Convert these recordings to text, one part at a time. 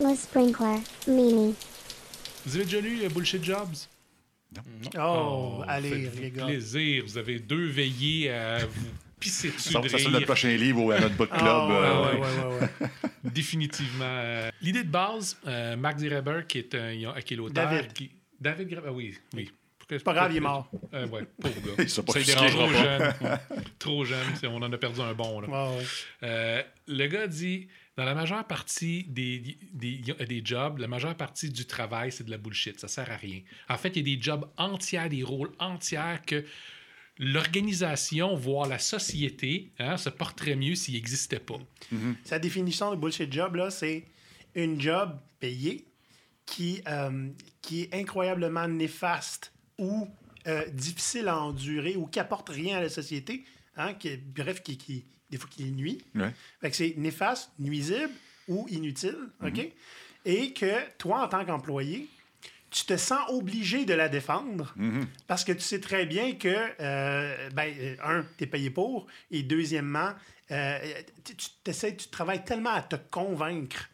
Le sprinkler, Mimi. Vous avez déjà lu Bullshit Jobs? Oh, allez, faites-vous les gars. plaisir. Vous avez deux veillées à vous pisser dessus Ça, de ça notre prochain livre ou à notre book club. Ah, ouais, euh, ouais, ouais, ouais, ouais. Définitivement. euh, L'idée de base, euh, Mark Ziereber, qui est, un, qui est l'auteur... David. Qui... David Graeber, ah oui, oui. C'est pas grave, il est mort. Euh, ouais, pauvre gars. Ça dérangera trop jeune. trop jeune, on en a perdu un bon. Là. Ouais. Euh, le gars dit dans la majeure partie des, des, des jobs, la majeure partie du travail, c'est de la bullshit. Ça sert à rien. En fait, il y a des jobs entiers, des rôles entiers que l'organisation, voire la société, hein, se porterait mieux s'il n'existait pas. Sa définition de bullshit job, là, c'est une job payée qui, euh, qui est incroyablement néfaste ou euh, difficile à endurer ou qui apporte rien à la société. Hein, qui, bref, qui, qui, des fois qui nuit. Ouais. Fait que c'est néfaste, nuisible ou inutile. OK? Et que toi, en tant qu'employé, tu te sens obligé de la défendre parce que tu sais très bien que, euh, ben, euh, un, tu es payé pour, et deuxièmement, euh, tu, tu travailles tellement à te convaincre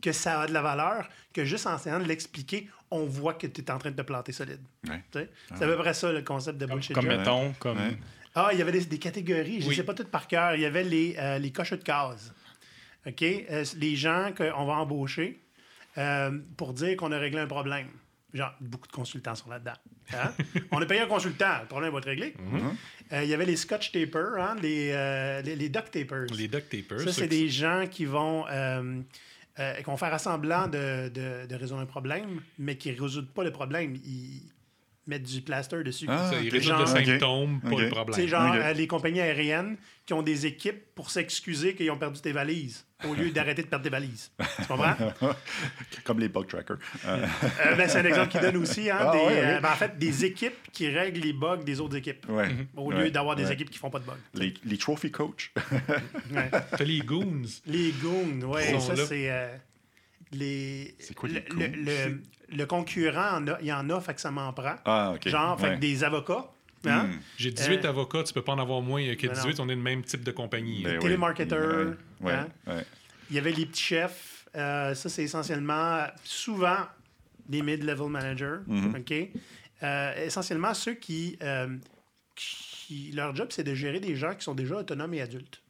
que ça a de la valeur que juste en essayant de l'expliquer, on voit que tu es en train de te planter solide. Ouais. Sais? C'est à peu près ça le concept de bullshit Comme job. mettons, comme. Ouais. Ah, il y avait des, des catégories, je ne Oui. sais pas toutes par cœur. Il y avait les, euh, les de cases. OK? Euh, les gens qu'on va embaucher euh, pour dire qu'on a réglé un problème. Genre, beaucoup de consultants sont là-dedans. Hein? On a payé un consultant, le problème va être réglé. Euh, il y avait les scotch tapers, hein, les, euh, les, les duct tapers. Les duct tapers. Ça, c'est des gens qui vont, euh, qui vont faire assemblant de, de, de résoudre un problème, mais qui ne résoudent pas le problème. Ils mettent du plaster dessus. Ah, ça, ils ok. résolvent le Genre- symptôme, pas le problème. genre, Ok. euh, les compagnies aériennes qui ont des équipes pour s'excuser qu'ils ont perdu tes valises au lieu d'arrêter de perdre tes valises. Tu comprends? Comme les bug trackers. Euh, Euh, ben, c'est un exemple qui donne aussi, hein, Ah, des, ouais, ouais. euh, ben, en fait, des équipes qui règlent les bugs des autres équipes. ouais. Au Ouais. lieu d'avoir des Ouais. équipes qui font pas de bugs. Les, les trophy coach. T'as les goons. Les goons, sont ça c'est euh, les. C'est quoi, le, les le, le- le concurrent, en a- il y en a, fait que ça m'en prend. Ah. Genre, fait Ouais. que des avocats, hein? Hmm. J'ai 18 Euh, avocats, tu peux pas en avoir moins que Ben 18, on est le même type de compagnie. Ben télémarketeur, Ouais, hein? ouais. Il y avait les petits chefs. euh, ça, c'est essentiellement, souvent, des mid-level managers. OK? Euh, essentiellement, ceux qui, euh, qui- Leur job, c'est de gérer des gens qui sont déjà autonomes et adultes.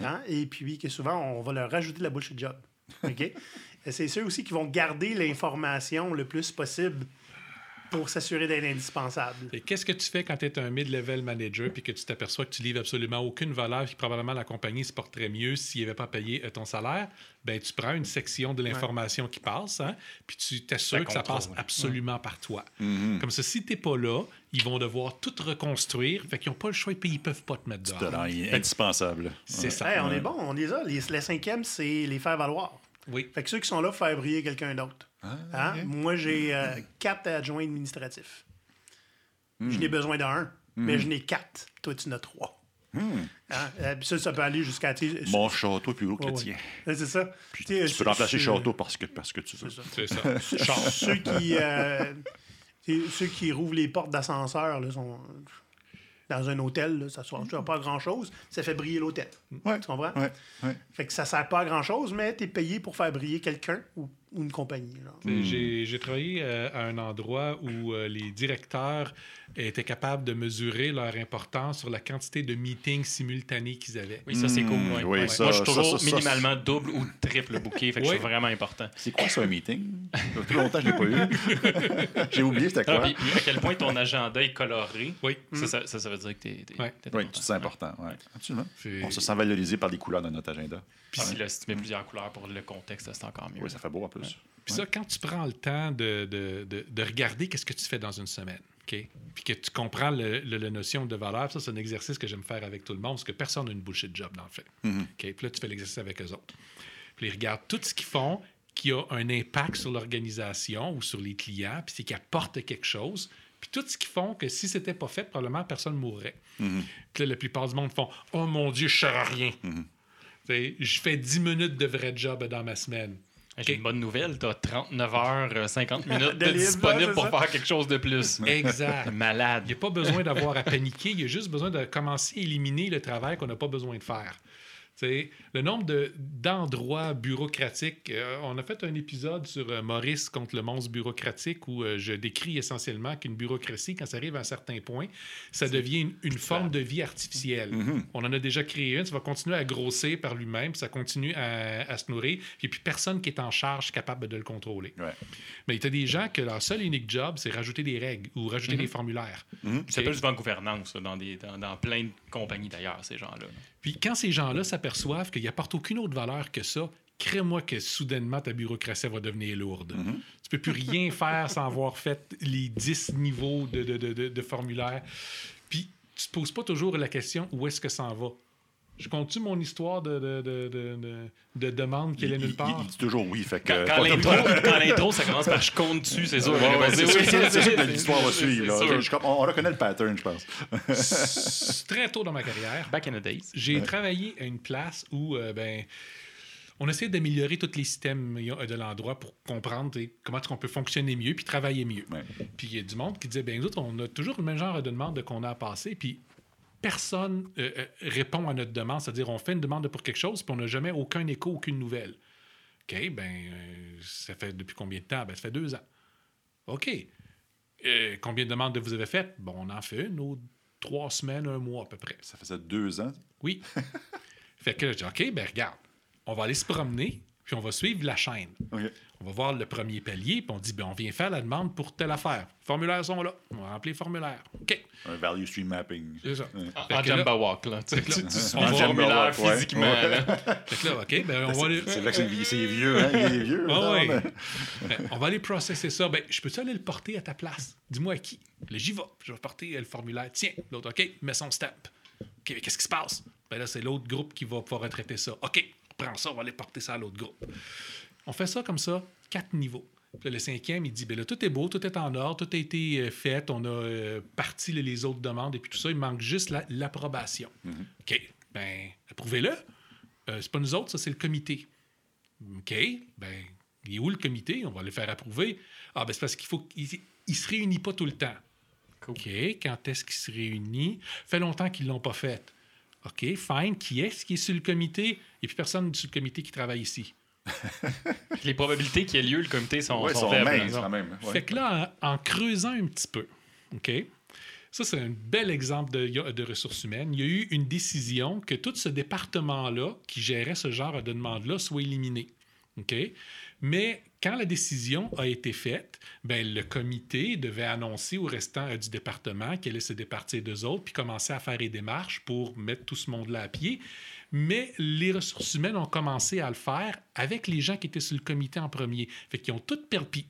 Hein? Et puis, que souvent, on va leur rajouter de la bullshit job. OK? C'est ceux aussi qui vont garder l'information le plus possible pour s'assurer d'être indispensable. Et qu'est-ce que tu fais quand tu es un mid-level manager puis que tu t'aperçois que tu livres absolument aucune valeur puis que probablement la compagnie se porterait mieux s'il n'avait pas payé euh, ton salaire? Ben, tu prends une section de l'information qui passe, hein, puis tu t'assures que ça passe absolument par toi. Mm-hmm. Comme ça, si tu n'es pas là, ils vont devoir tout reconstruire, fait qu'ils n'ont pas le choix et puis ils peuvent pas te mettre dehors. Est indispensable. C'est Ouais. ça. Hey, on est bon, on les a. Les, les cinquièmes, c'est les faire valoir. Oui. Fait que ceux qui sont là, faut faire briller quelqu'un d'autre. Ah, Hein? Moi, j'ai euh, quatre adjoints administratifs. Je n'ai besoin d'un, mais je n'ai quatre. Toi, tu en as trois. Hein? Euh, puis ça, ça peut aller jusqu'à... Mon château est plus gros que Ouais, le ouais. tien. Ouais, C'est ça. Puis Tu peux ceux- remplacer château parce que, parce que tu veux. C'est ça. Ceux qui, euh, ceux qui rouvrent les portes d'ascenseur là, sont dans un hôtel, là, ça ne sert pas à grand-chose. Ça fait briller l'hôtel. Ouais. Tu comprends? Ouais, ouais. Fait que ça sert pas à grand-chose, mais tu es payé pour faire briller quelqu'un ou, ou une compagnie. genre. J'ai travaillé euh, à un endroit où euh, les directeurs étaient capables de mesurer leur importance sur la quantité de meetings simultanés qu'ils avaient. Oui, ça, c'est cool. Mm, ouais. oui, Ouais. ça- Moi, je suis toujours ça- ça- minimalement double ou triple booké. Fait que Ouais. c'est vraiment important. C'est quoi ça, un meeting? Depuis longtemps, je l'ai pas eu. J'ai oublié c'était Ah, quoi. puis, puis à quel point ton agenda est coloré. Oui. Ça, ça, veut dire que t'es t'es- Ouais. Oui, important. c'est important. Ouais. Absolument. On se sent valorisé par les couleurs de notre agenda. Puis si, là, si tu mets plusieurs couleurs pour le contexte, c'est encore mieux. Oui, ça fait beau en plus. Puis ça, quand tu prends le temps de, de, de, de regarder qu'est-ce que tu fais dans une semaine, OK? Puis que tu comprends le, le- la notion de valeur, ça, c'est un exercice que j'aime faire avec tout le monde, parce que personne n'a une bullshit job, dans le fait. OK? Puis là, tu fais l'exercice avec eux autres. Puis ils regardent tout ce qu'ils font qui a un impact sur l'organisation ou sur les clients, puis c'est qui apporte quelque chose. Puis tout ce qu'ils font, que si c'était pas fait, probablement personne mourrait. Puis là, la plupart du monde font Oh mon Dieu, je à rien. Tu sais, Je fais 10 minutes de vrai job dans ma semaine. J'ai OK. une bonne nouvelle. Tu as 39 heures, euh, 50 minutes De disponible pour faire quelque chose de plus. Exact. Malade. Il n'y a pas besoin d'avoir à paniquer, il y a juste besoin de commencer à éliminer le travail qu'on n'a pas besoin de faire. Le nombre de- d'endroits bureaucratiques. euh, on a fait un épisode sur euh, Maurice contre le monstre bureaucratique où euh, je décris essentiellement qu'une bureaucratie, quand ça arrive à un certain point, ça devient une, une forme de vie artificielle. On en a déjà créé une, ça va continuer à grossir par lui-même, ça continue à, à se nourrir, puis puis personne qui est en charge capable de le contrôler. Ouais. Mais il y a des gens que leur seul unique job, c'est rajouter des règles ou rajouter des formulaires. Ça s'appelle souvent gouvernance dans, des, dans, dans plein de compagnies d'ailleurs, ces gens-là. Puis quand ces gens-là s'aperçoivent qu'ils n'apportent aucune autre valeur que ça, crée-moi que soudainement ta bureaucratie va devenir lourde. Tu peux plus rien faire sans avoir fait les 10 niveaux de, de, de, de- de formulaire. Puis tu te poses pas toujours la question où est-ce que ça en va? Je compte-tu mon histoire de, de, de, de, de- de demande qui il- nulle part? il dit toujours oui. Fait que, Quand, quand l'intro, ça commence par je compte dessus, c'est sûr. Ouais, ouais, c'est sûr, c'est- c'est sûr que l'histoire va suivre. on, on reconnaît le pattern, je pense. Très tôt dans ma carrière, Back in the days. j'ai travaillé à une place où euh, ben, on essayait d'améliorer tous les systèmes de l'endroit pour comprendre comment est-ce qu'on peut fonctionner mieux puis travailler mieux. Ouais. Puis il y a du monde qui disait, ben nous autres, on a toujours le même genre de demande qu'on a à passer, puis personne euh, euh, répond à notre demande, c'est-à-dire on fait une demande pour quelque chose, puis on n'a jamais aucun écho, aucune nouvelle. OK, ben euh, ça fait depuis combien de temps? Ben ça fait deux ans. OK. Euh, combien de demandes vous avez faites? Bon, on en fait une ou trois semaines, un mois à peu près. Ça faisait deux ans? Oui. fait que là, je dis, OK, ben regarde, on va aller se promener, puis on va suivre la chaîne. On va voir le premier palier, puis on dit, ben on vient faire la demande pour telle affaire. Les formulaires sont là. On va remplir les formulaires. OK. Un value stream mapping. C'est ça. En, en Jamba Walk, là. Tu, tu, tu le va- formulaire Jamba Walk, ouais. physiquement. Ouais. là. Fait que là, OK, ben on va aller... C'est vrai que c'est vie- c'est vieux, hein? Il est vieux. Ah ça, oui. mais- Ben, on va aller processer ça. Ben, je peux-tu aller le porter à ta place? Dis-moi à qui? J'y vais. Je vais porter euh, le formulaire. Tiens, l'autre, OK, mets son stamp. OK, mais qu'est-ce qui se passe? Ben là, c'est l'autre groupe qui va pouvoir retraiter ça. OK, on prend ça, on va aller porter ça à l'autre groupe. On fait ça comme ça, quatre niveaux. Puis le cinquième, il dit, ben là, tout est beau, tout est en ordre, tout a été euh, fait, on a euh, parti les- autres demandes et puis tout ça, il manque juste la- l'approbation. OK, ben, approuvez-le. Euh, c'est pas nous autres, ça, c'est le comité. OK, ben, il est où le comité? On va le faire approuver. Ah, ben, c'est parce qu'il faut qu'il il se réunit pas tout le temps. OK, quand est-ce qu'il se réunit? Fait longtemps qu'ils l'ont pas fait. OK, fine. Qui est-ce qui est sur le comité? Et puis personne sur le comité qui travaille ici. Les probabilités qu'il y ait lieu, le comité sont, Ouais, sont sont faibles. quand même. ouais. Fait que là, en, en creusant un petit peu, OK? Ça, c'est un bel exemple de, de ressources humaines. Il y a eu une décision que tout ce département-là, qui gérait ce genre de demande-là, soit éliminé. OK? Mais quand la décision a été faite, ben, le comité devait annoncer au restant euh, du département qu'elle allait se départir d'eux autres, puis commencer à faire des démarches pour mettre tout ce monde-là à pied. Mais les ressources humaines ont commencé à le faire avec les gens qui étaient sur le comité en premier. Fait qu'ils ont toutes perdu.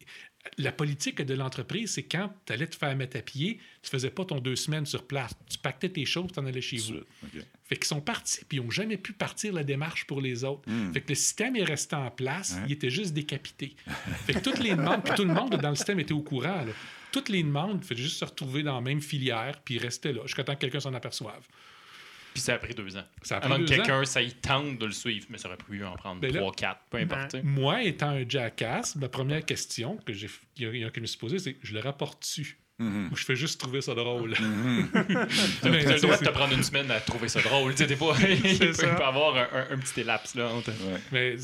La politique de l'entreprise, c'est quand tu allais te faire mettre à pied, tu faisais pas ton deux semaines sur place. Tu pactais tes choses, tu en allais chez vous. OK. Fait qu'ils sont partis, puis ils n'ont jamais pu partir la démarche pour les autres. Fait que le système est resté en place, Ouais. il était juste décapité. fait que toutes les demandes, puis tout le monde dans le système était au courant. là. Toutes les demandes, il fallait juste se retrouver dans la même filière, puis rester là, jusqu'à temps que quelqu'un s'en aperçoive. Puis ça a pris deux ans. Ça a pris Avant deux quelqu'un, ça y tente de le suivre, mais ça aurait pu en prendre Ben là- trois, quatre, peu importe. tu sais. Moi, étant un jackass, ma première question que, j'ai, que je me suis posée, c'est je le rapporte-tu? Ou je fais juste trouver ça drôle? T'as Mais t'as le droit de te prendre une semaine à trouver ça drôle. Tu sais, t'es pas... il, peut, il peut avoir un, un- un petit élaps là, entre... Ouais. Mais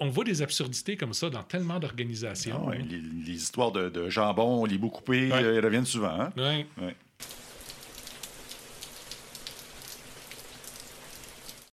on voit des absurdités comme ça dans tellement Ah d'organisations. ouais, les, les histoires de, de jambon, les bouts coupés, Ouais. euh, elles reviennent souvent. Hein?